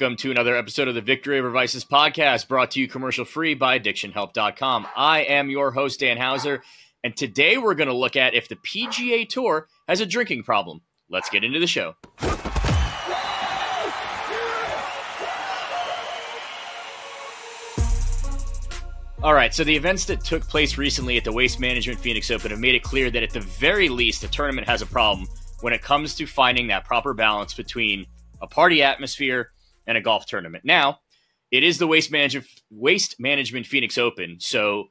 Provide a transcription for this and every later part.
Welcome to another episode of the Victory Over Vices podcast brought to you commercial free by addictionhelp.com. I am your host, Dan Hauser, and today we're going to look at if the PGA Tour has a drinking problem. Let's get into the show. All right, so the events that took place recently at the Waste Management Phoenix Open have made it clear that at the very least, the tournament has a problem when it comes to finding that proper balance between a party atmosphere and a golf tournament. Now, it is the Waste Management Waste Management Phoenix Open, so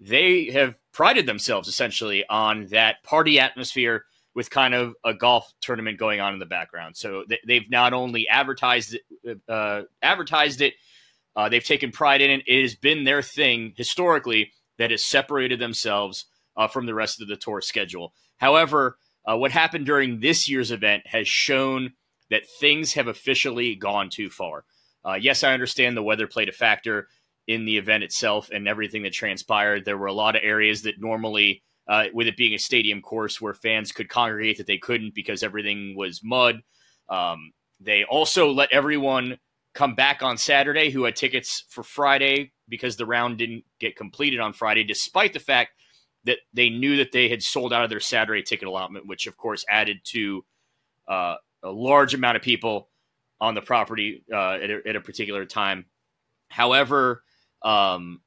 they have prided themselves essentially on that party atmosphere with kind of a golf tournament going on in the background. So they've not only advertised it, uh, advertised it, uh, they've taken pride in it. It has been their thing historically that has separated themselves uh, from the rest of the tour schedule. However, uh, what happened during this year's event has shown that things have officially gone too far. Uh, yes, I understand the weather played a factor in the event itself and everything that transpired. There were a lot of areas that normally, uh, with it being a stadium course, where fans could congregate that they couldn't because everything was mud. Um, they also let everyone come back on Saturday who had tickets for Friday because the round didn't get completed on Friday, despite the fact that they knew that they had sold out of their Saturday ticket allotment, which of course added to uh, a large amount of people on the property uh, at, a, at, a, particular time. However, um,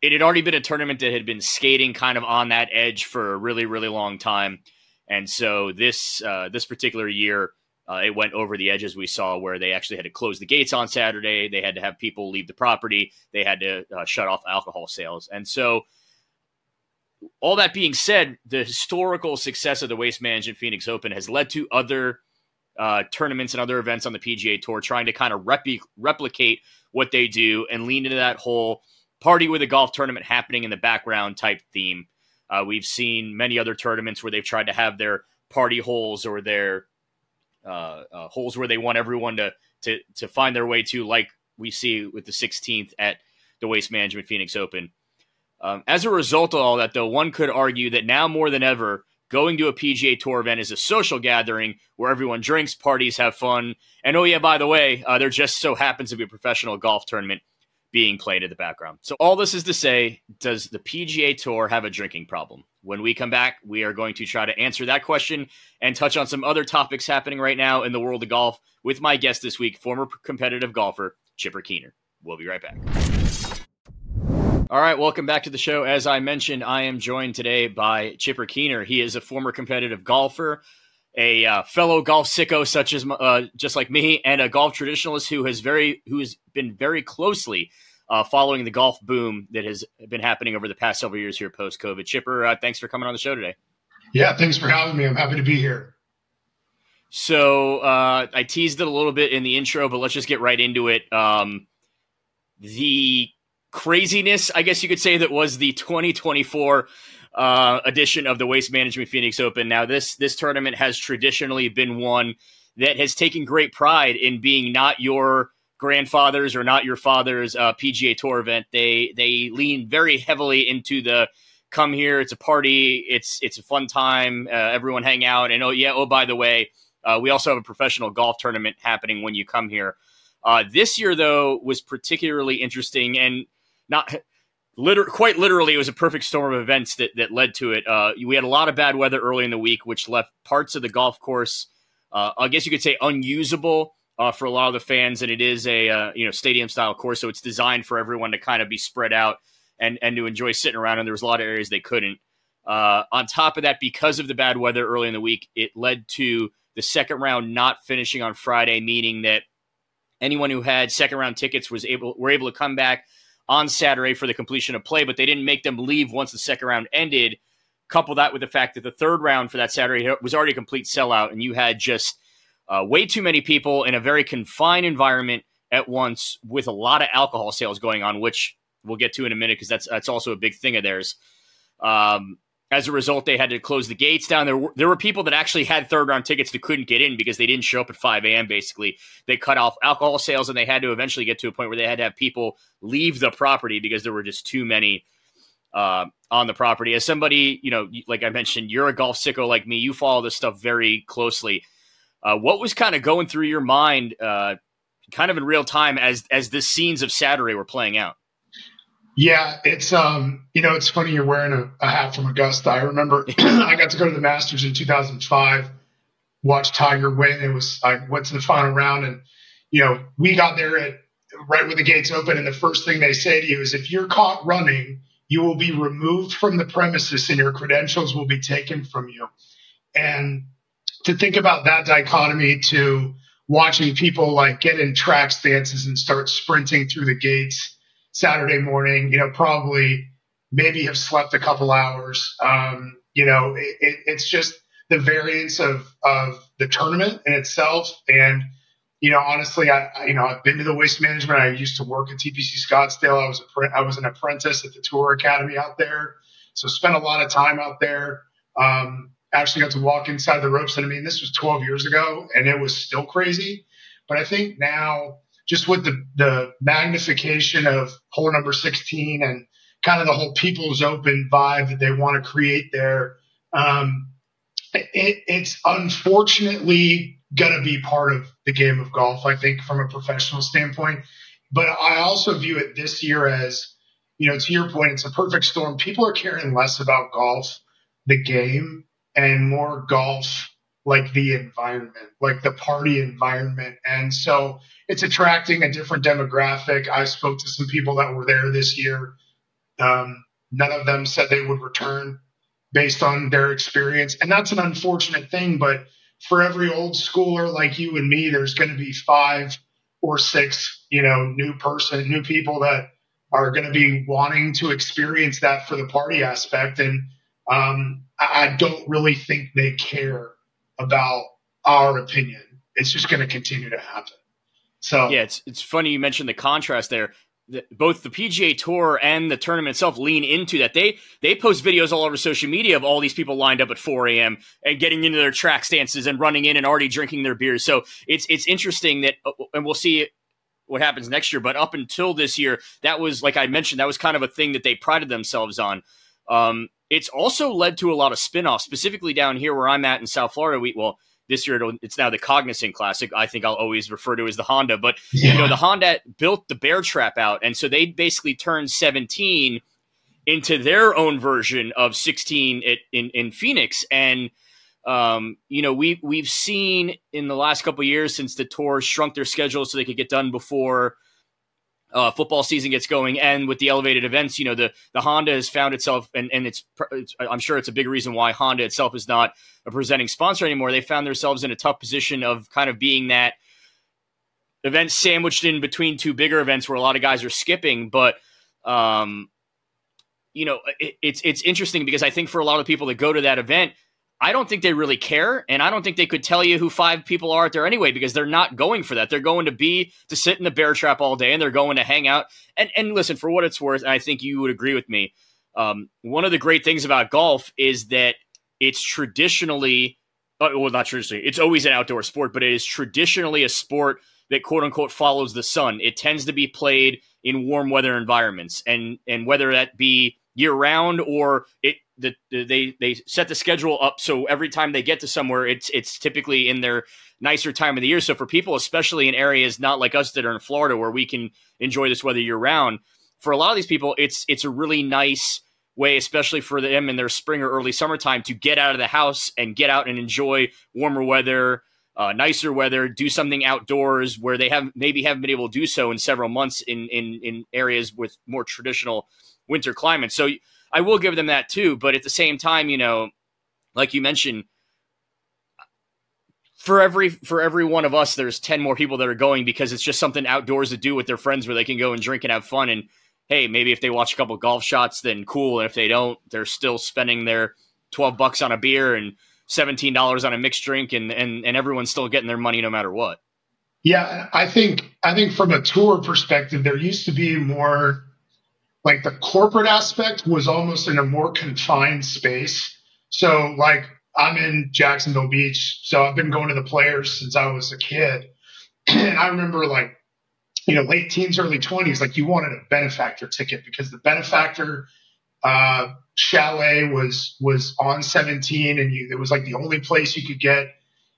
it had already been a tournament that had been skating kind of on that edge for a really, really long time, and so this uh, this particular year. Uh, it went over the edges we saw where they actually had to close the gates on Saturday. They had to have people leave the property. They had to uh, shut off alcohol sales. And so all that being said, the historical success of the Waste Management Phoenix Open has led to other uh, tournaments and other events on the PGA Tour trying to kind of replicate what they do and lean into that whole party with a golf tournament happening in the background type theme. Uh, we've seen many other tournaments where they've tried to have their party holes or their uh, uh holes where they want everyone to, to to find their way to, like we see with the 16th at the Waste Management Phoenix Open. Um, as a result of all that, though, one could argue that now more than ever, going to a PGA Tour event is a social gathering where everyone drinks, parties, have fun, and oh yeah, by the way, uh, there just so happens to be a professional golf tournament being played in the background. So all this is to say, does the PGA Tour have a drinking problem? When we come back, we are going to try to answer that question and touch on some other topics happening right now in the world of golf with my guest this week, former competitive golfer Chipper Keener. We'll be right back. All right, welcome back to the show. As I mentioned, I am joined today by Chipper Keener. He is a former competitive golfer, a uh, fellow golf sicko such as uh, just like me, and a golf traditionalist who has very who has been very closely uh, following the golf boom that has been happening over the past several years here post COVID. Chipper, uh, thanks for coming on the show today. Yeah, thanks for having me. I'm happy to be here. So uh, I teased it a little bit in the intro, but let's just get right into it. Um, the craziness, I guess you could say, that was the 2024 uh, edition of the Waste Management Phoenix Open. Now, this this tournament has traditionally been one that has taken great pride in being not your grandfather's or not your father's uh, PGA Tour event. They they lean very heavily into the come here, it's a party, it's it's a fun time, uh, everyone hang out, and oh yeah, oh by the way, uh, we also have a professional golf tournament happening when you come here. Uh, this year though was particularly interesting and not liter- quite literally, it was a perfect storm of events that, that led to it. Uh, we had a lot of bad weather early in the week, which left parts of the golf course, uh, I guess you could say, unusable uh, for a lot of the fans. And it is a uh, you know stadium style course, so it's designed for everyone to kind of be spread out and and to enjoy sitting around. And there was a lot of areas they couldn't. Uh, on top of that, because of the bad weather early in the week, it led to the second round not finishing on Friday, meaning that anyone who had second round tickets was able were able to come back on Saturday for the completion of play, but they didn't make them leave once the second round ended. Couple that with the fact that the third round for that Saturday was already a complete sellout, and you had just uh, way too many people in a very confined environment at once with a lot of alcohol sales going on, which we'll get to in a minute because that's that's also a big thing of theirs. Um, as a result, they had to close the gates down. There were, there were people that actually had third round tickets that couldn't get in because they didn't show up at 5 a.m. Basically, they cut off alcohol sales and they had to eventually get to a point where they had to have people leave the property because there were just too many uh, on the property. As somebody, you know, like I mentioned, you're a golf sicko like me. You follow this stuff very closely. Uh, what was kind of going through your mind uh, kind of in real time as as the scenes of Saturday were playing out. Yeah, it's um, you know, it's funny you're wearing a, a hat from Augusta. I remember I got to go to the Masters in 2005, watch Tiger win. It was I went to the final round, and you know, we got there at right when the gates open, and the first thing they say to you is, if you're caught running, you will be removed from the premises, and your credentials will be taken from you. And to think about that dichotomy to watching people like get in track stances and start sprinting through the gates Saturday morning, you know, probably maybe have slept a couple hours. Um, you know, it, it, it's just the variance of, of the tournament in itself. And, you know, honestly, I, I, you know, I've been to the waste management. I used to work at TPC Scottsdale. I was a, I was an apprentice at the tour academy out there. So spent a lot of time out there. Um, actually got to walk inside the ropes. And I mean, this was 12 years ago and it was still crazy. But I think now, just with the, the magnification of hole number 16 and kind of the whole people's open vibe that they want to create there, um, it, it's unfortunately going to be part of the game of golf, I think, from a professional standpoint. But I also view it this year as, you know, to your point, it's a perfect storm. People are caring less about golf, the game, and more golf like the environment, like the party environment. And so it's attracting a different demographic. I spoke to some people that were there this year. Um, none of them said they would return based on their experience. And that's an unfortunate thing. But for every old schooler like you and me, there's going to be five or six, you know, new person, new people that are going to be wanting to experience that for the party aspect. And um, I don't really think they care about our opinion. It's just going to continue to happen. So yeah, it's it's funny you mentioned the contrast there. The, both the PGA Tour and the tournament itself lean into that. They they post videos all over social media of all these people lined up at 4 a.m. and getting into their track stances and running in and already drinking their beers. So it's it's interesting that, uh, and we'll see what happens next year. But up until this year, that was like I mentioned, that was kind of a thing that they prided themselves on. Um, it's also led to a lot of spin-offs, specifically down here where I'm at in South Florida. We well, this year it's now the Cognizant Classic. I think I'll always refer to as the Honda, but yeah. you know the Honda built the Bear Trap out, and so they basically turned 17 into their own version of 16 at, in in Phoenix, and um, you know we we've seen in the last couple years since the tour shrunk their schedule so they could get done before uh, football season gets going, and with the elevated events, you know the the Honda has found itself, and and it's, it's, I'm sure it's a big reason why Honda itself is not a presenting sponsor anymore. They found themselves in a tough position of kind of being that event sandwiched in between two bigger events where a lot of guys are skipping, but um, you know it, it's it's interesting because I think for a lot of people that go to that event I don't think they really care, and I don't think they could tell you who five people are out there anyway because they're not going for that. They're going to be to sit in the bear trap all day, and they're going to hang out. And and listen, for what it's worth, And I think you would agree with me. Um, one of the great things about golf is that it's traditionally, uh, well, not traditionally, it's always an outdoor sport, but it is traditionally a sport that quote unquote follows the sun. It tends to be played in warm weather environments, and and whether that be year round or it the, they they set the schedule up so every time they get to somewhere it's it's typically in their nicer time of the year so for people especially in areas not like us that are in Florida where we can enjoy this weather year round for a lot of these people it's it's a really nice way especially for them in their spring or early summertime to get out of the house and get out and enjoy warmer weather uh, nicer weather, do something outdoors where they have maybe haven't been able to do so in several months in in in areas with more traditional winter climate. So I will give them that too. But at the same time, you know, like you mentioned, for every for every one of us, there's ten more people that are going because it's just something outdoors to do with their friends where they can go and drink and have fun. And hey, maybe if they watch a couple golf shots, then cool. And if they don't, they're still spending their twelve bucks on a beer and seventeen dollars on a mixed drink, and and and everyone's still getting their money no matter what. Yeah, I think I think from a tour perspective, there used to be more like the corporate aspect was almost in a more confined space. So like I'm in Jacksonville Beach, so I've been going to the players since I was a kid. And I remember like, you know, late teens, early twenties, like you wanted a benefactor ticket because the benefactor uh, chalet was was on 17 and you it was like the only place you could get,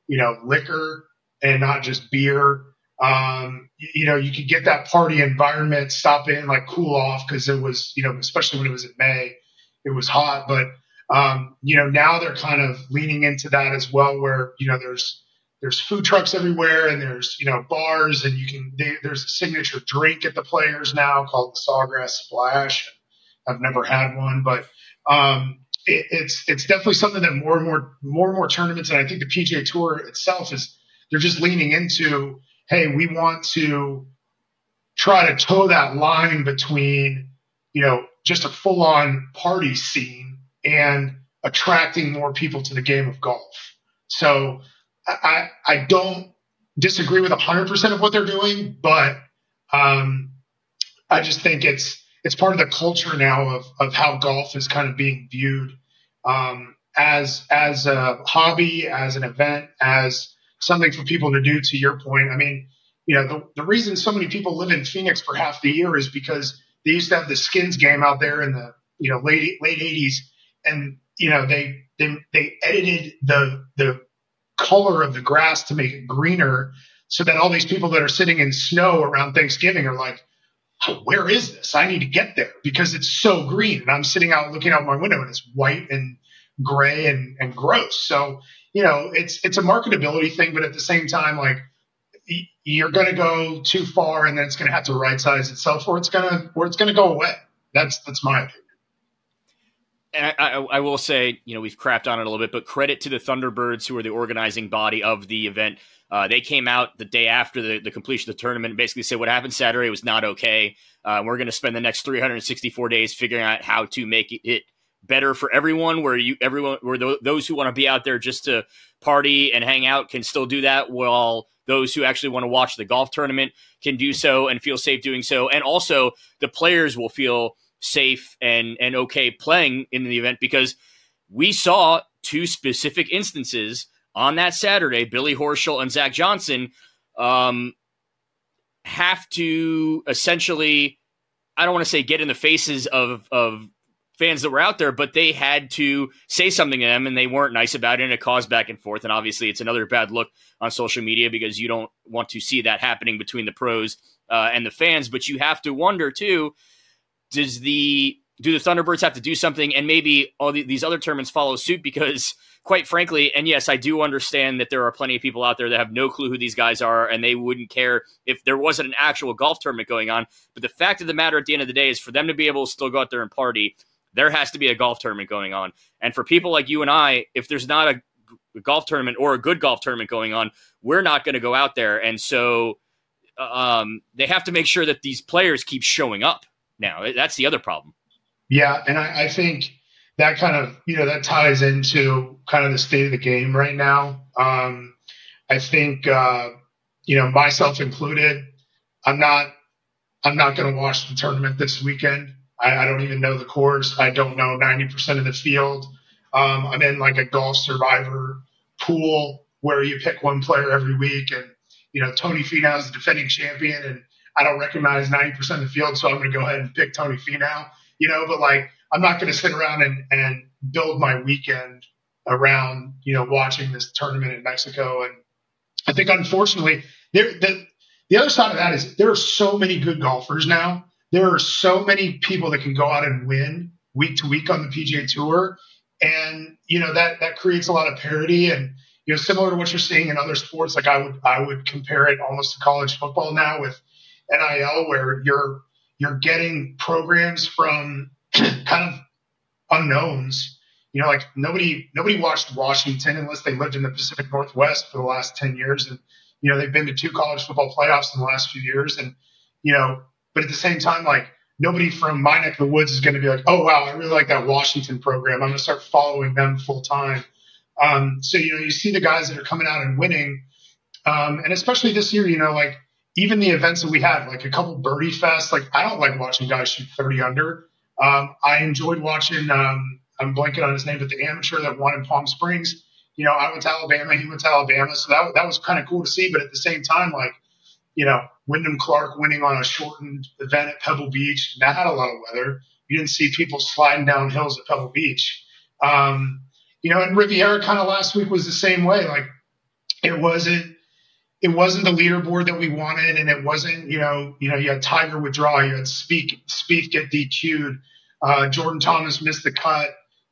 you know, liquor and not just beer. Um, you, know, you could get that party environment, stop in, like cool off because it was, you know, especially when it was in May, it was hot. But um, you know, now they're kind of leaning into that as well, where you know there's there's food trucks everywhere and there's you know bars and you can they, there's a signature drink at the players now called the Sawgrass Splash. I've never had one, but um, it, it's it's definitely something that more and more more and more tournaments and I think the PGA Tour itself is they're just leaning into. Hey, we want to try to toe that line between you know just a full on party scene and attracting more people to the game of golf. So I, I don't disagree with 100% of what they're doing, but um, I just think it's it's part of the culture now of, of how golf is kind of being viewed um, as as a hobby, as an event, as something for people to do. To your point, I mean, you know, the, the reason so many people live in Phoenix for half the year is because they used to have the skins game out there in the you know late late 80s, and you know they they they edited the the color of the grass to make it greener so that all these people that are sitting in snow around Thanksgiving are like, where is this? I need to get there because it's so green. And I'm sitting out looking out my window and it's white and gray and, and gross. So, you know, it's, it's a marketability thing, but at the same time, like you're going to go too far and then it's going to have to right size itself or it's going to, or it's going to go away. That's, that's my opinion and I, I, I, will say, you know, we've crapped on it a little bit, but credit to the Thunderbirds, who are the organizing body of the event. Uh, they came out the day after the, the, completion of the tournament and basically said what happened Saturday was not okay. Uh, we're going to spend the next 364 days figuring out how to make it better for everyone. Where you, everyone, where th- those who want to be out there just to party and hang out can still do that, while those who actually want to watch the golf tournament can do so and feel safe doing so. And also, the players will feel safe and and okay playing in the event because we saw two specific instances on that Saturday. Billy Horschel and Zach Johnson um, have to essentially, I don't want to say get in the faces of of fans that were out there, but they had to say something to them and they weren't nice about it and it caused back and forth. And obviously, it's another bad look on social media because you don't want to see that happening between the pros uh, and the fans. But you have to wonder, too, does the do the Thunderbirds have to do something and maybe all the, these other tournaments follow suit because quite frankly and yes I do understand that there are plenty of people out there that have no clue who these guys are and they wouldn't care if there wasn't an actual golf tournament going on but the fact of the matter at the end of the day is for them to be able to still go out there and party there has to be a golf tournament going on and for people like you and I if there's not a, golf tournament or a good golf tournament going on we're not going to go out there and so um, they have to make sure that these players keep showing up now. That's the other problem. Yeah, and I, I think that kind of you know that ties into kind of the state of the game right now. Um, I think uh, you know myself included. I'm not I'm not going to watch the tournament this weekend. I, I, don't even know the course. I don't know 90% of the field. Um, I'm in like a golf survivor pool where you pick one player every week, and you know Tony Finau is the defending champion, and I don't recognize 90% of the field, so I'm going to go ahead and pick Tony Finau, you know, but like, I'm not going to sit around and, and build my weekend around, you know, watching this tournament in Mexico. And I think unfortunately, there, the, the other side of that is there are so many good golfers now. There are so many people that can go out and win week to week on the PGA Tour. And, you know, that, that creates a lot of parity and, you know, similar to what you're seeing in other sports. Like I would, I would compare it almost to college football now with, NIL where you're you're getting programs from kind of unknowns. You know, like nobody nobody watched Washington unless they lived in the Pacific Northwest for the last ten years, and you know they've been to two college football playoffs in the last few years, and you know, but at the same time, like nobody from my neck of the woods is going to be like, oh wow, I really like that Washington program. I'm going to start following them full time. Um, so you know, you see the guys that are coming out and winning, um, and especially this year, you know, like even the events that we had, like a couple birdie fests, like I don't like watching guys shoot 30 under. Um, I enjoyed watching, um, I'm blanking on his name, but the amateur that won in Palm Springs, you know, I went to Alabama, he went to Alabama. So that, that was kind of cool to see. But at the same time, like, you know, Wyndham Clark winning on a shortened event at Pebble Beach, that had a lot of weather. You didn't see people sliding down hills at Pebble Beach. Um, you know, and Riviera kind of last week was the same way. Like, it wasn't, it wasn't the leaderboard that we wanted, and it wasn't, you know, you know, you had Tiger withdraw, you had Spieth, Spieth get DQ'd, uh, Jordan Thomas missed the cut.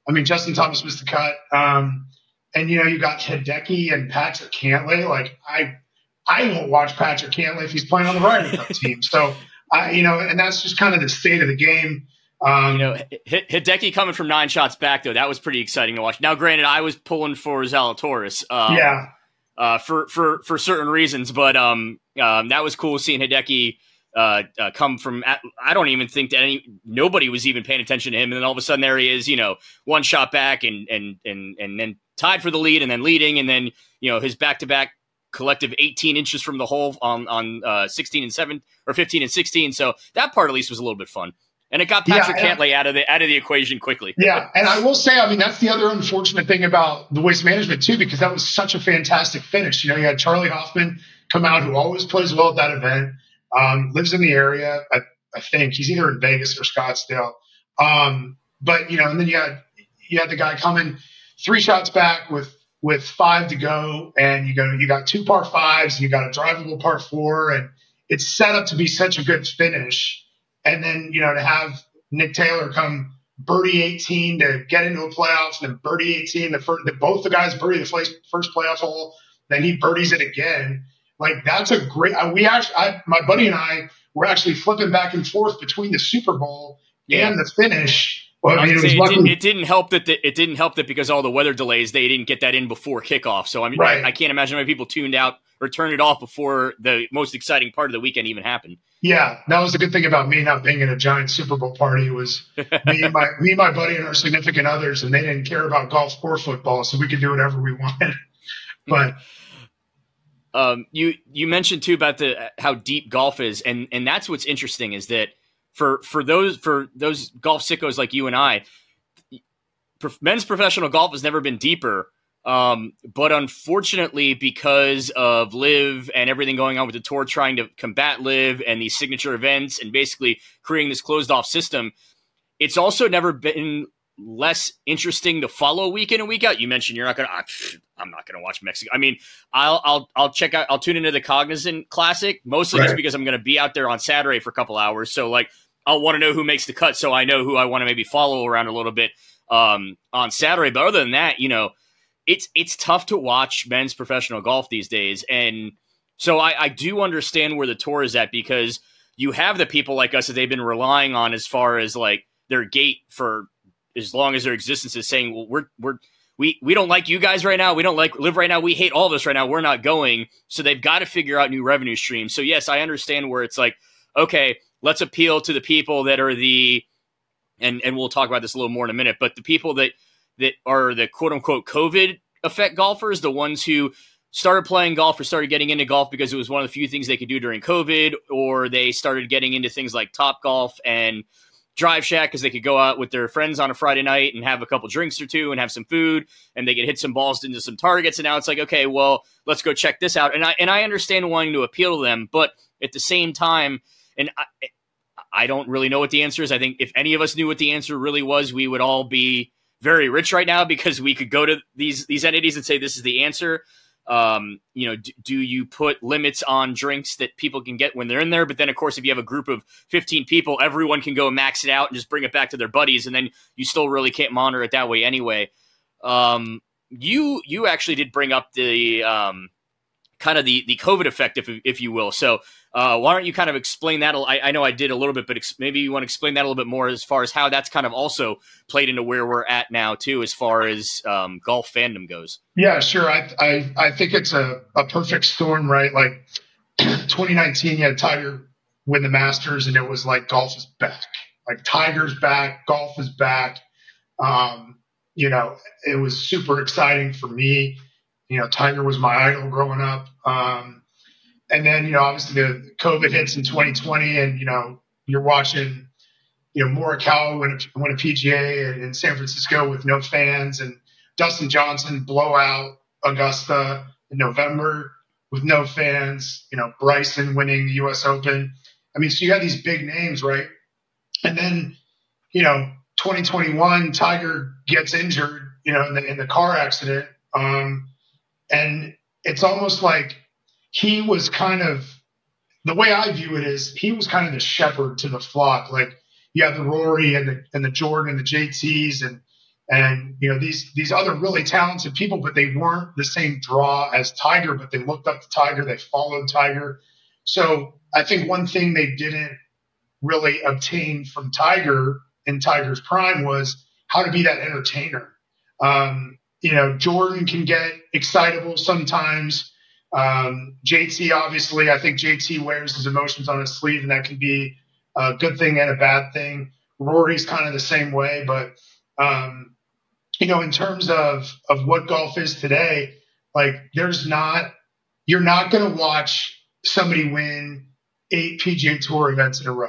I mean, Justin Thomas missed the cut. Um, and you know, you got Hideki and Patrick Cantlay. Like I, I won't watch Patrick Cantlay if he's playing on the Ryder Cup team. So I, you know, and that's just kind of the state of the game. Um, you know, Hideki coming from nine shots back though, that was pretty exciting to watch. Now, granted, I was pulling for Zalatoris. Um, yeah uh, for for for certain reasons. But um, um, that was cool seeing Hideki uh, uh, come from. I don't even think that any nobody was even paying attention to him, and then all of a sudden there he is, you know, one shot back and and and and then tied for the lead, and then leading, and then you know his back to back collective 18 inches from the hole on on uh, 16 and 7 or 15 and 16 so that part at least was a little bit fun and it got Patrick yeah, Cantlay out of the out of the equation quickly. Yeah, and I will say, I mean, that's the other unfortunate thing about the waste management too, because that was such a fantastic finish. You know, you had Charley Hoffman come out, who always plays well at that event, um, lives in the area. I, I, think he's either in Vegas or Scottsdale. Um, but you know, and then you had you had the guy coming three shots back with with five to go, and you go, you got two par fives, and you got a drivable par four, and it's set up to be such a good finish and then you know to have Nick Taylor come birdie 18 to get into a playoffs, and then birdie 18 the first, the, both the guys birdie the first, first playoff hole, then he birdies it again. Like that's a great. We actually, I, my buddy and I were actually flipping back and forth between the Super Bowl yeah. and the finish. Well, I mean, it, it, didn't, it, didn't, help that the, it didn't help that because all the weather delays they didn't get that in before kickoff. So I mean, right. I, I can't imagine why people tuned out or turned it off before the most exciting part of the weekend even happened. Yeah, that was the good thing about me not being in a giant Super Bowl party was me, and my me, and my buddy, and our significant others, and they didn't care about golf or football, so we could do whatever we wanted. but um, you you mentioned too about the how deep golf is, and and that's what's interesting is that for for those for those golf sickos like you and I, men's professional golf has never been deeper um, but unfortunately, because of LIV and everything going on with the tour trying to combat LIV and these signature events and basically creating this closed off system, it's also never been less interesting to follow week in and week out. You mentioned you're not going to. I'm not to watch Mexico. I mean, I'll I'll I'll check out. I'll tune into the Cognizant Classic mostly right. just because I'm going to be out there on Saturday for a couple hours. So like, I'll want to know who makes the cut, so I know who I want to maybe follow around a little bit um, on Saturday. But other than that, you know it's it's tough to watch men's professional golf these days, and so I, I do understand where the tour is at because you have the people like us that they've been relying on as far as like their gate for as long as their existence is saying, well, we're we're we we don't like you guys right now. We don't like LIV right now. We hate all us right now. We're not going. So they've got to figure out new revenue streams. So yes, I understand where it's like, okay, let's appeal to the people that are the and and we'll talk about this a little more in a minute, but the people that that are the quote unquote COVID effect golfers, the ones who started playing golf or started getting into golf because it was one of the few things they could do during COVID, or they started getting into things like Topgolf and Drive Shack because they could go out with their friends on a Friday night and have a couple drinks or two and have some food, and they could hit some balls into some targets. And now it's like, okay, well, let's go check this out. And I and I understand wanting to appeal to them, but at the same time, and I, I don't really know what the answer is. I think if any of us knew what the answer really was, we would all be very rich right now because we could go to these these entities and say this is the answer. Um, you know, do, do you put limits on drinks that people can get when they're in there? But then, of course, if you have a group of 15 people, everyone can go and max it out and just bring it back to their buddies, and then you still really can't monitor it that way anyway. Um, you you actually did bring up the um, kind of the the COVID effect, if if you will. So uh, why don't you kind of explain that? I, I know I did a little bit, but ex- maybe you want to explain that a little bit more as far as how that's kind of also played into where we're at now too, as far as um, golf fandom goes. Yeah, sure. I I, I think it's a, a perfect storm, right? Like 2019, you had Tiger win the Masters, and it was like golf is back. Like Tiger's back, golf is back. Um, you know, it was super exciting for me. You know, Tiger was my idol growing up. Um, and then you know obviously the COVID hits in 2020, and you know you're watching you know Morikawa win a, win a PGA in, San Francisco with no fans, and Dustin Johnson blow out Augusta in November with no fans. You know Bryson winning the U.S. Open. I mean, so you have these big names, right? And then you know 2021, Tiger gets injured, you know, in the, in the car accident, um, and it's almost like he was kind of the way I view it is he was kind of the shepherd to the flock. Like you have the Rory and the and the Jordan and the JTs and and you know these these other really talented people, but they weren't the same draw as Tiger. But they looked up to Tiger, they followed Tiger. So I think one thing they didn't really obtain from Tiger in Tiger's prime was how to be that entertainer. Um, you know, Jordan can get excitable sometimes. Um, JT, obviously, I think JT wears his emotions on his sleeve, and that can be a good thing and a bad thing. Rory's kind of the same way, but um, you know, in terms of of what golf is today, like there's not you're not going to watch somebody win eight PGA Tour events in a row.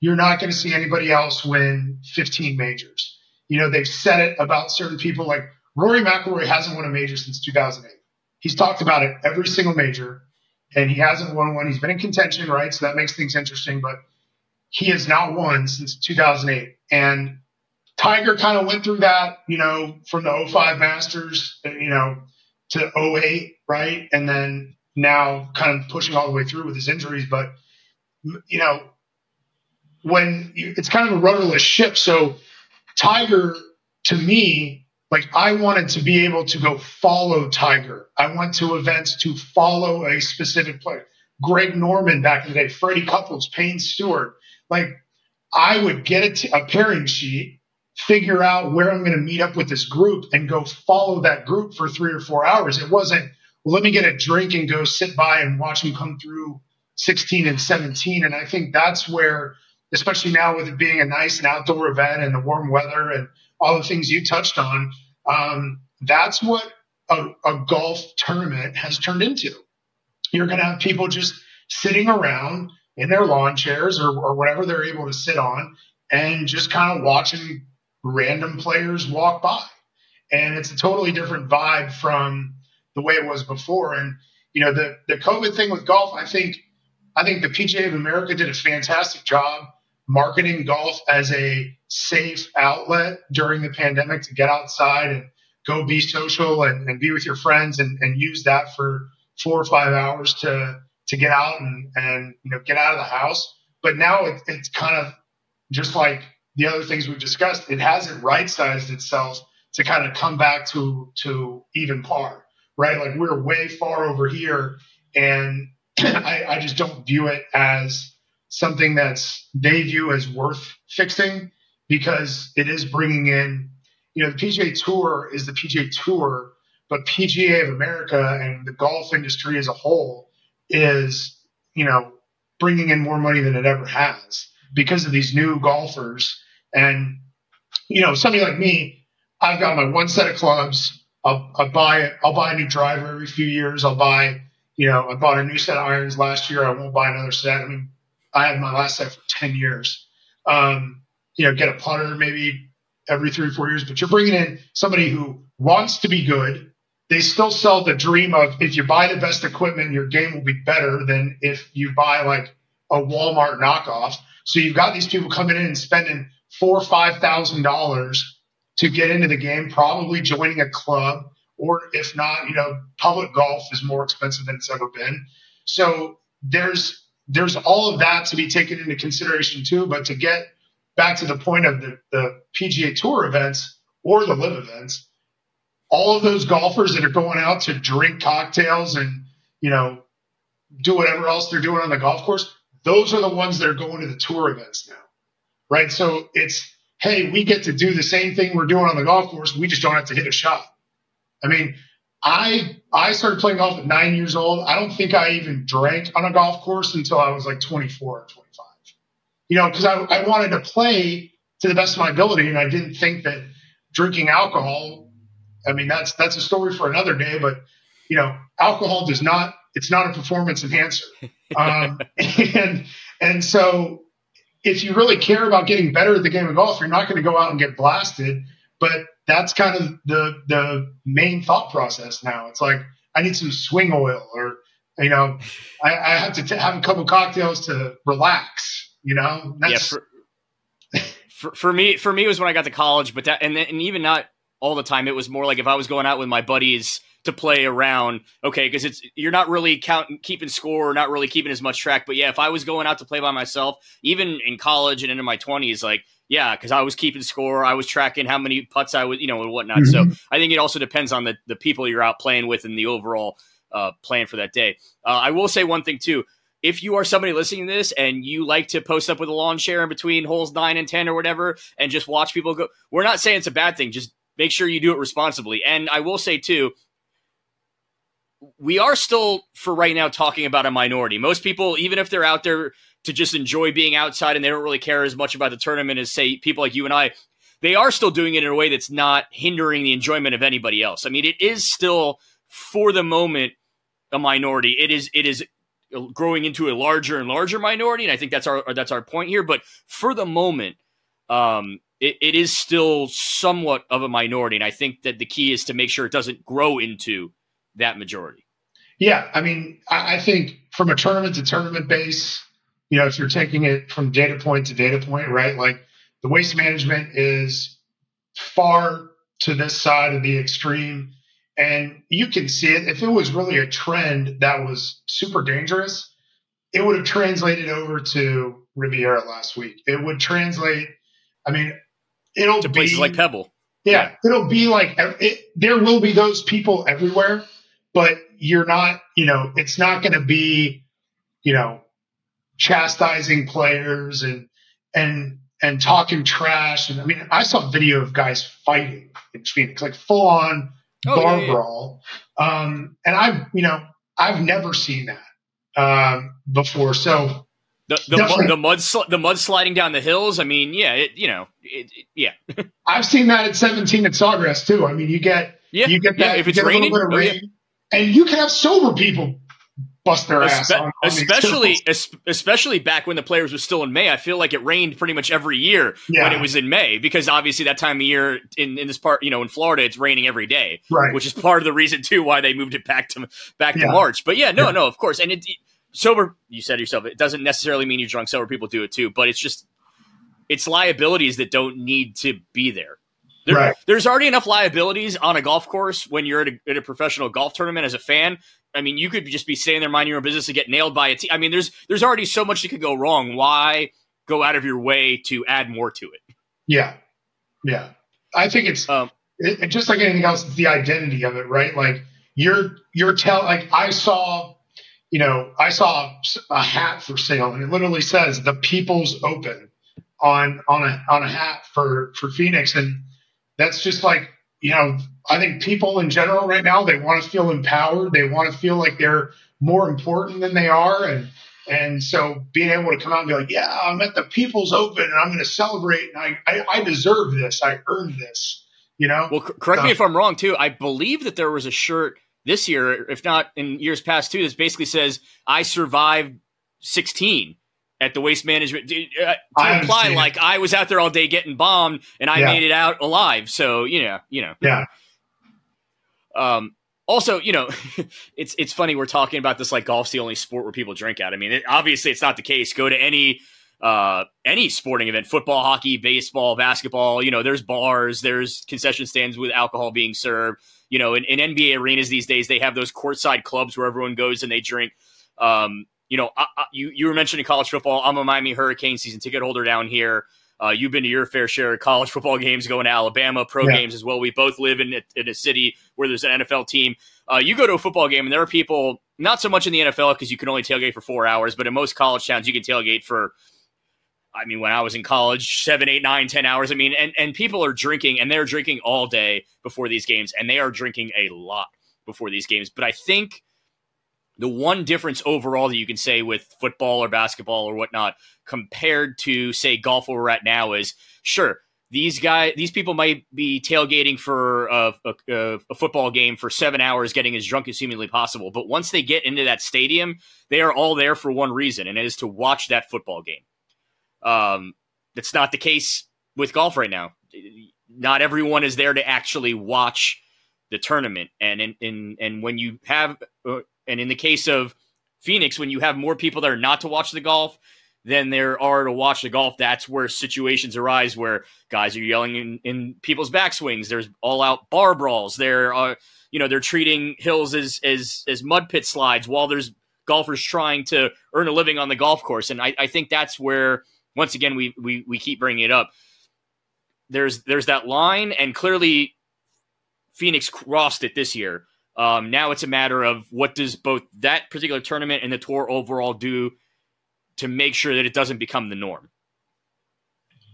You're not going to see anybody else win 15 majors. You know, they've said it about certain people like Rory McIlroy hasn't won a major since 2008. He's talked about it every single major, and he hasn't won one. He's been in contention, right? So that makes things interesting, but he has not won since 2008. And Tiger kind of went through that, you know, from the 05 Masters, uh, you know, to 08, right? And then now kind of pushing all the way through with his injuries. But, you know, when you, it's kind of a rudderless ship. So Tiger, to me, like I wanted to be able to go follow Tiger. I went to events to follow a specific player. Greg Norman back in the day, Freddie Couples, Payne Stewart. Like I would get a, t- a pairing sheet figure out where I'm going to meet up with this group and go follow that group for three or four hours. It wasn't, well, let me get a drink and go sit by and watch them come through 16 and 17. And I think that's where, especially now with it being a nice and outdoor event and the warm weather and all the things you touched on, um, that's what a, a golf tournament has turned into. You're going to have people just sitting around in their lawn chairs or, or whatever they're able to sit on and just kind of watching random players walk by. And it's a totally different vibe from the way it was before. And, you know, the, the COVID thing with golf, I think, I think the PGA of America did a fantastic job marketing golf as a safe outlet during the pandemic to get outside and go be social and, and be with your friends and, and use that for four or five hours to, to get out and, and, you know, get out of the house. But now it, it's kind of just like the other things we've discussed, it hasn't right sized itself to kind of come back to to even par, right? Like we're way far over here, and I, I just don't view it as something that's they view as worth fixing because it is bringing in, you know, the PGA Tour is the PGA Tour, but PGA of America and the golf industry as a whole is, you know, bringing in more money than it ever has because of these new golfers and, you know, somebody like me, I've got my one set of clubs. I'll, I'll buy I'll buy a new driver every few years. I'll buy, you know, I bought a new set of irons last year. I won't buy another set. I mean, I had my last set for 10 years. Um, you know, get a putter maybe every three or four years, but you're bringing in somebody who wants to be good. They still sell the dream of if you buy the best equipment, your game will be better than if you buy like a Walmart knockoff. So you've got these people coming in and spending four or five thousand dollars to get into the game, probably joining a club, or if not, you know, public golf is more expensive than it's ever been. So there's there's all of that to be taken into consideration too. But to get back to the point of the, the PGA Tour events or the LIV events, all of those golfers that are going out to drink cocktails and you know do whatever else they're doing on the golf course, those are the ones that are going to the tour events now right? So it's, hey, we get to do the same thing we're doing on the golf course. We just don't have to hit a shot. I mean, I I started playing golf at nine years old. I don't think I even drank on a golf course until I was like 24 or 25. You know, because I, I wanted to play to the best of my ability, and I didn't think that drinking alcohol. I mean, that's that's a story for another day. But you know, alcohol does not. It's not a performance enhancer. Um, and and so if you really care about getting better at the game of golf, you're not going to go out and get blasted. But that's kind of the the main thought process now. It's like I need some swing oil, or you know, I, I have to t- have a couple cocktails to relax. You know, that's, yeah. For, for, for me, for me, it was when I got to college, but that and and even not all the time. It was more like if I was going out with my buddies to play around. Okay, because it's you're not really counting, keeping score, not really keeping as much track. But yeah, if I was going out to play by myself, even in college and into my twenties, like yeah, because I was keeping score, I was tracking how many putts I was, you know, and whatnot. Mm-hmm. So I think it also depends on the the people you're out playing with and the overall uh, plan for that day. Uh, I will say one thing too. If you are somebody listening to this and you like to post up with a lawn chair in between holes nine and ten or whatever, and just watch people go, we're not saying it's a bad thing. Just make sure you do it responsibly. And I will say too, we are still for right now talking about a minority. Most people, even if they're out there to just enjoy being outside and they don't really care as much about the tournament as say people like you and I, they are still doing it in a way that's not hindering the enjoyment of anybody else. I mean, it is still for the moment a minority. It is it is growing into a larger and larger minority, and I think that's our that's our point here. But for the moment, um, it, it is still somewhat of a minority, and I think that the key is to make sure it doesn't grow into that majority. Yeah, I mean, I, think from a tournament to tournament base, you know, if you're taking it from data point to data point, right? Like the waste management is far to this side of the extreme. And you can see it. If it was really a trend that was super dangerous, it would have translated over to Riviera last week. It would translate. I mean, it'll to be places like Pebble. Yeah, yeah. it'll be like it, there will be those people everywhere but you're not, you know, it's not going to be, you know, chastising players and, and, and talking trash. And I mean, I saw video of guys fighting in Phoenix, like full on oh, bar yeah, yeah. brawl. Um, and I've, you know, I've never seen that, um, before. So, the the, mud, the mud sl- the mud sliding down the hills. I mean, yeah, it, you know, it, it, yeah. I've seen that at 17 at Sawgrass too. I mean, you get yeah, you get that yeah, if it's raining, oh, rain, yeah and you can have sober people bust their ass. on, on especially, especially back when the players were still in May. I feel like it rained pretty much every year yeah. when it was in May because obviously that time of year in, in this part, you know, in Florida, it's raining every day, right? Which is part of the reason too why they moved it back to back yeah. to March. But yeah, no, yeah. no, of course, and it, sober. You said yourself, it doesn't necessarily mean you're drunk. Sober people do it too, but it's just it's liabilities that don't need to be there. There, right. There's already enough liabilities on a golf course when you're at a, at a, professional golf tournament as a fan. I mean, you could just be sitting there minding your own business and get nailed by a team. I mean, there's there's already so much that could go wrong. Why go out of your way to add more to it? Yeah, yeah. I think it's um, it, just like anything else. It's the identity of it, right? Like you're you're tell like I saw, you know, I saw a hat for sale, and it literally says "the People's Open" on on a on a hat for for Phoenix, and that's just like, you know, I think people in general right now, they want to feel empowered. They want to feel like they're more important than they are. And, and so being able to come out and be like, yeah, I'm at the People's Open and I'm going to celebrate. And I, I, I deserve this. I earned this, you know? Well, correct me if I'm wrong too. I believe that there was a shirt this year, if not in years past too, that basically says, I survived 16 at the waste management uh, to imply like I was out there all day getting bombed and I yeah. made it out alive. So you know, you know, yeah. Um. Also, you know, it's it's funny we're talking about this like golf's the only sport where people drink at. I mean, it, obviously it's not the case. Go to any uh, any sporting event, football, hockey, baseball, basketball, you know, there's bars, there's concession stands with alcohol being served. You know, in, in NBA arenas these days, they have those courtside clubs where everyone goes and they drink. Um, you know, I, I, you you were mentioning college football. I'm a Miami Hurricane season ticket holder down here. Uh, you've been to your fair share of college football games, going to Alabama pro yeah. games as well. We both live in a, in a city where there's an NFL team. Uh, you go to a football game, and there are people not so much in the NFL because you can only tailgate for four hours, but in most college towns, you can tailgate for. I mean, when I was in college, seven, eight, nine, ten hours. I mean, and and people are drinking, and they're drinking all day before these games, and they are drinking a lot before these games. But I think the one difference overall that you can say with football or basketball or whatnot compared to say golf where we're at now is sure these guys these people might be tailgating for a, a, a, football game for seven hours getting as drunk as humanly possible. But once they get into that stadium they are all there for one reason and it is to watch that football game. Um, that's not the case with golf right now. Not everyone is there to actually watch the tournament. And in and when you have uh, and in the case of Phoenix, when you have more people that are not to watch the golf, than there are to watch the golf. That's where situations arise where guys are yelling in, in people's backswings. There's all out bar brawls. There are, you know, they're treating hills as as as mud pit slides while there's golfers trying to earn a living on the golf course. And I, I think that's where once again we, we we keep bringing it up. There's there's that line, and clearly Phoenix crossed it this year. Um, now it's a matter of what does both that particular tournament and the tour overall do to make sure that it doesn't become the norm?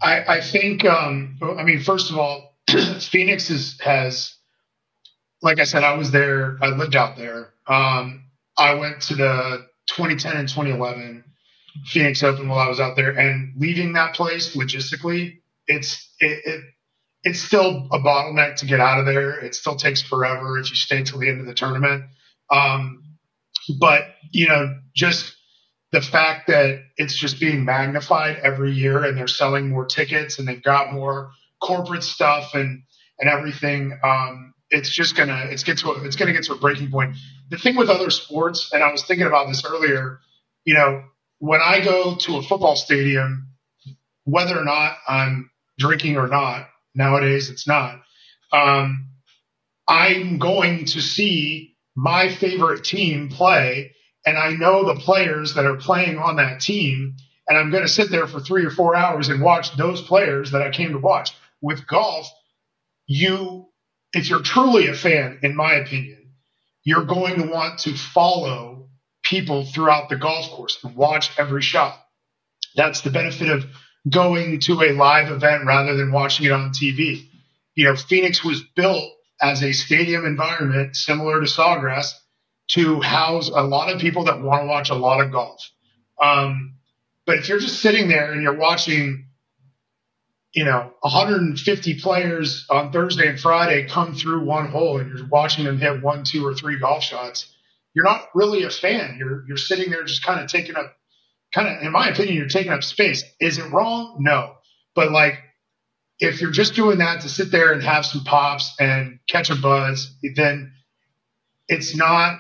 I, I think, um, I mean, first of all, Phoenix is, has, like I said, I was there, I lived out there. Um, I went to the 2010 and 2011 Phoenix Open while I was out there, and leaving that place logistically, it's it, it it's still a bottleneck to get out of there. It still takes forever if you stay till the end of the tournament. Um, but you know, just the fact that it's just being magnified every year and they're selling more tickets and they've got more corporate stuff and and everything um, it's just gonna it's get to a, it's gonna get to a breaking point the thing with other sports and i was thinking about this earlier you know when i go to a football stadium whether or not i'm drinking or not nowadays it's not um, i'm going to see my favorite team play and I know the players that are playing on that team, and I'm going to sit there for three or four hours and watch those players that I came to watch. With golf, you, if you're truly a fan, in my opinion, you're going to want to follow people throughout the golf course and watch every shot. That's the benefit of going to a live event rather than watching it on TV. You know, Phoenix was built as a stadium environment similar to Sawgrass to house a lot of people that want to watch a lot of golf. Um, but if you're just sitting there and you're watching, you know, 150 players on Thursday and Friday come through one hole and you're watching them hit one, two, or three golf shots, you're not really a fan. You're you're sitting there just kind of taking up, kind of, in my opinion, you're taking up space. Is it wrong? No, but like if you're just doing that to sit there and have some pops and catch a buzz, then it's not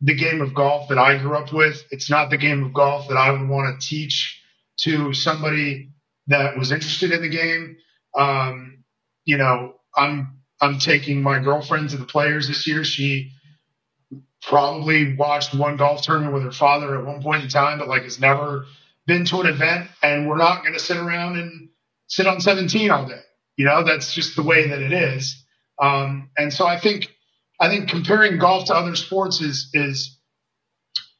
the game of golf that I grew up with. It's not the game of golf that I would want to teach to somebody that was interested in the game. Um, you know, I'm I'm taking my girlfriend to the players this year. She probably watched one golf tournament with her father at one point in time, but like has never been to an event. And we're not going to sit around and sit on 17 all day. You know, that's just the way that it is. Um, and so I think I think comparing golf to other sports is is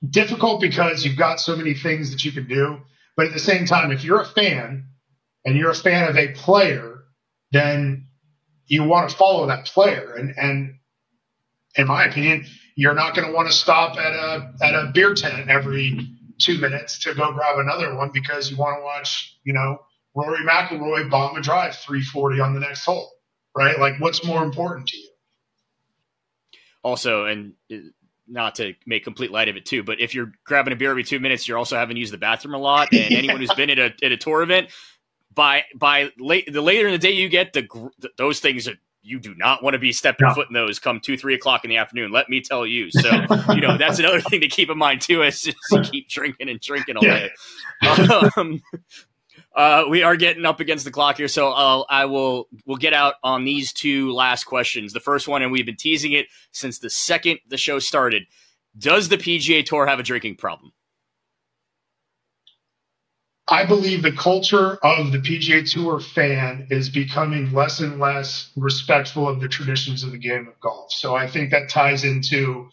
difficult because you've got so many things that you can do. But at the same time, if you're a fan and you're a fan of a player, then you want to follow that player. And and in my opinion, you're not going to want to stop at a at a beer tent every two minutes to go grab another one because you want to watch, you know, Rory McIlroy bomb a drive 340 on the next hole, right? Like, what's more important to you? also, and uh, not to make complete light of it too, but if you're grabbing a beer every two minutes, you're also having to use the bathroom a lot. And yeah. anyone who's been at a at a tour event, by by late the later in the day you get, the, the those things are you do not want to be stepping foot in those come two, three o'clock in the afternoon. Let me tell you. So, you know, that's another thing to keep in mind too, is just keep drinking and drinking all day. Um, uh, we are getting up against the clock here, so I'll, I will we'll get out on these two last questions. The first one, and we've been teasing it since the second the show started. Does the PGA Tour have a drinking problem? I believe the culture of the PGA Tour fan is becoming less and less respectful of the traditions of the game of golf. So I think that ties into,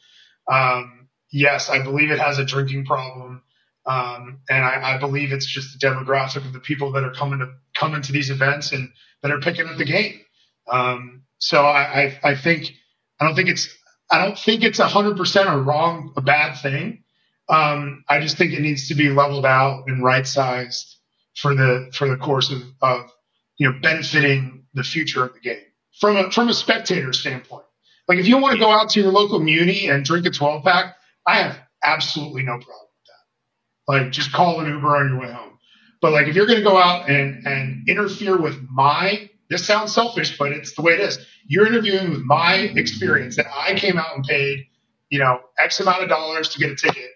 um, yes, I believe it has a drinking problem. Um, and I, I, believe it's just the demographic of the people that are coming to coming to these events and that are picking up the game. Um, so I, I, I, think I don't think it's I don't think it's hundred percent a wrong a bad thing. Um, I just think it needs to be leveled out and right sized for the for the course of, of you know benefiting the future of the game from a from a spectator standpoint. Like if you want to go out to your local muni and drink a 12 pack, I have absolutely no problem. With that. Like just call an Uber on your way home. But like if you're going to go out and and interfere with my this sounds selfish, but it's the way it is. You're interviewing with my experience that I came out and paid, you know, X amount of dollars to get a ticket.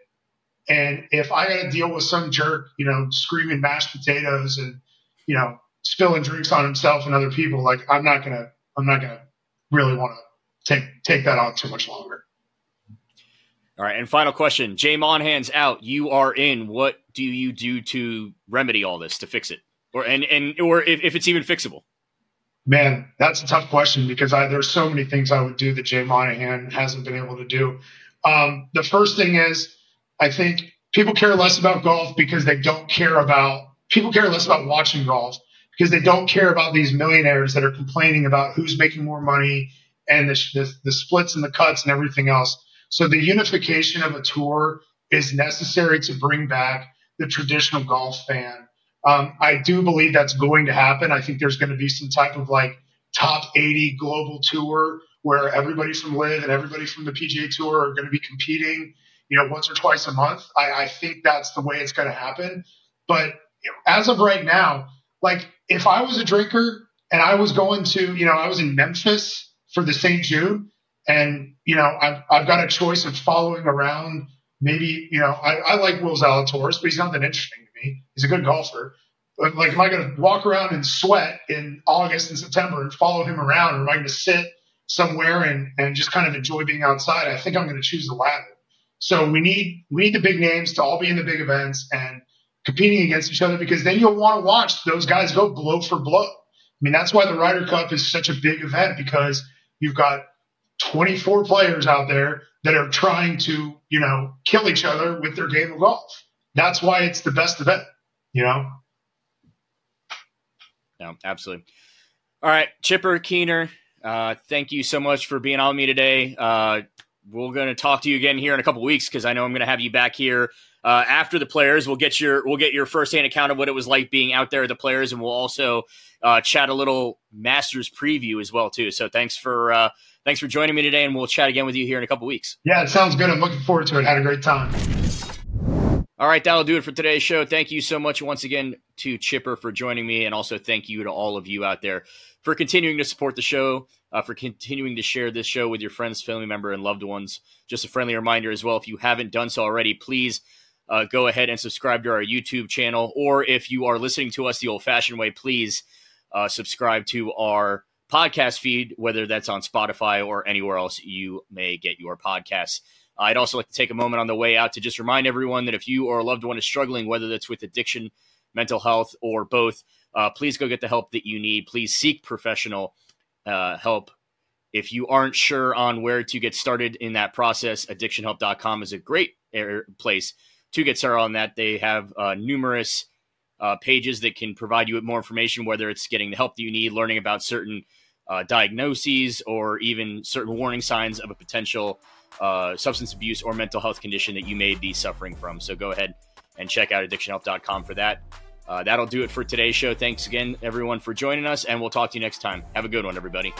And if I got to deal with some jerk, you know, screaming mashed potatoes and, you know, spilling drinks on himself and other people, like I'm not gonna, I'm not gonna really want to take take that on too much longer. All right, and final question: Jay Monahan's out. You are in. What do you do to remedy all this to fix it, or and and or if, if it's even fixable? Man, that's a tough question because I, there's so many things I would do that Jay Monahan hasn't been able to do. Um, the first thing is, I think people care less about golf because they don't care about people care less about watching golf because they don't care about these millionaires that are complaining about who's making more money and the, the, the splits and the cuts and everything else. So the unification of a tour is necessary to bring back the traditional golf fan. Um, I do believe that's going to happen. I think there's going to be some type of like top 80 global tour where everybody from LIV and everybody from the PGA Tour are going to be competing, you know, once or twice a month. I, I think that's the way it's going to happen. But as of right now, like if I was a drinker and I was going to, you know, I was in Memphis for the St. Jude and, you know, I've, I've got a choice of following around maybe, you know, I, I like Will Zalatoris, but he's not that interesting to me. He's a good golfer. But like, am I going to walk around and sweat in August and September and follow him around or am I going to sit somewhere and, and just kind of enjoy being outside? I think I'm going to choose the latter. So we need, we need the big names to all be in the big events and competing against each other because then you'll want to watch those guys go blow for blow. I mean, that's why the Ryder Cup is such a big event because you've got 24 players out there that are trying to, you know, kill each other with their game of golf. That's why it's the best event, you know? No, absolutely. All right, Chipper Keener, uh, thank you so much for being on me today. Uh, we're going to talk to you again here in a couple weeks because I know I'm going to have you back here uh, after the players. We'll get your we'll get your firsthand account of what it was like being out there at the players, and we'll also uh, chat a little Masters preview as well too. So thanks for uh, thanks for joining me today, and we'll chat again with you here in a couple weeks. Yeah, it sounds good. I'm looking forward to it. Had a great time. All right, that'll do it for today's show. Thank you so much once again to Chipper for joining me, and also thank you to all of you out there for continuing to support the show, uh, for continuing to share this show with your friends, family member, and loved ones. Just a friendly reminder as well, if you haven't done so already, please uh, go ahead and subscribe to our YouTube channel, or if you are listening to us the old-fashioned way, please uh, subscribe to our podcast feed, whether that's on Spotify or anywhere else you may get your podcasts. I'd also like to take a moment on the way out to just remind everyone that if you or a loved one is struggling, whether that's with addiction, mental health, or both, uh, please go get the help that you need. Please seek professional uh, help. If you aren't sure on where to get started in that process, addictionhelp.com is a great place to get started on that. They have uh, numerous uh, pages that can provide you with more information, whether it's getting the help that you need, learning about certain uh, diagnoses, or even certain warning signs of a potential uh, substance abuse or mental health condition that you may be suffering from. So go ahead and check out addictionhelp.com for that. Uh, that'll do it for today's show. Thanks again, everyone, for joining us, and we'll talk to you next time. Have a good one, everybody.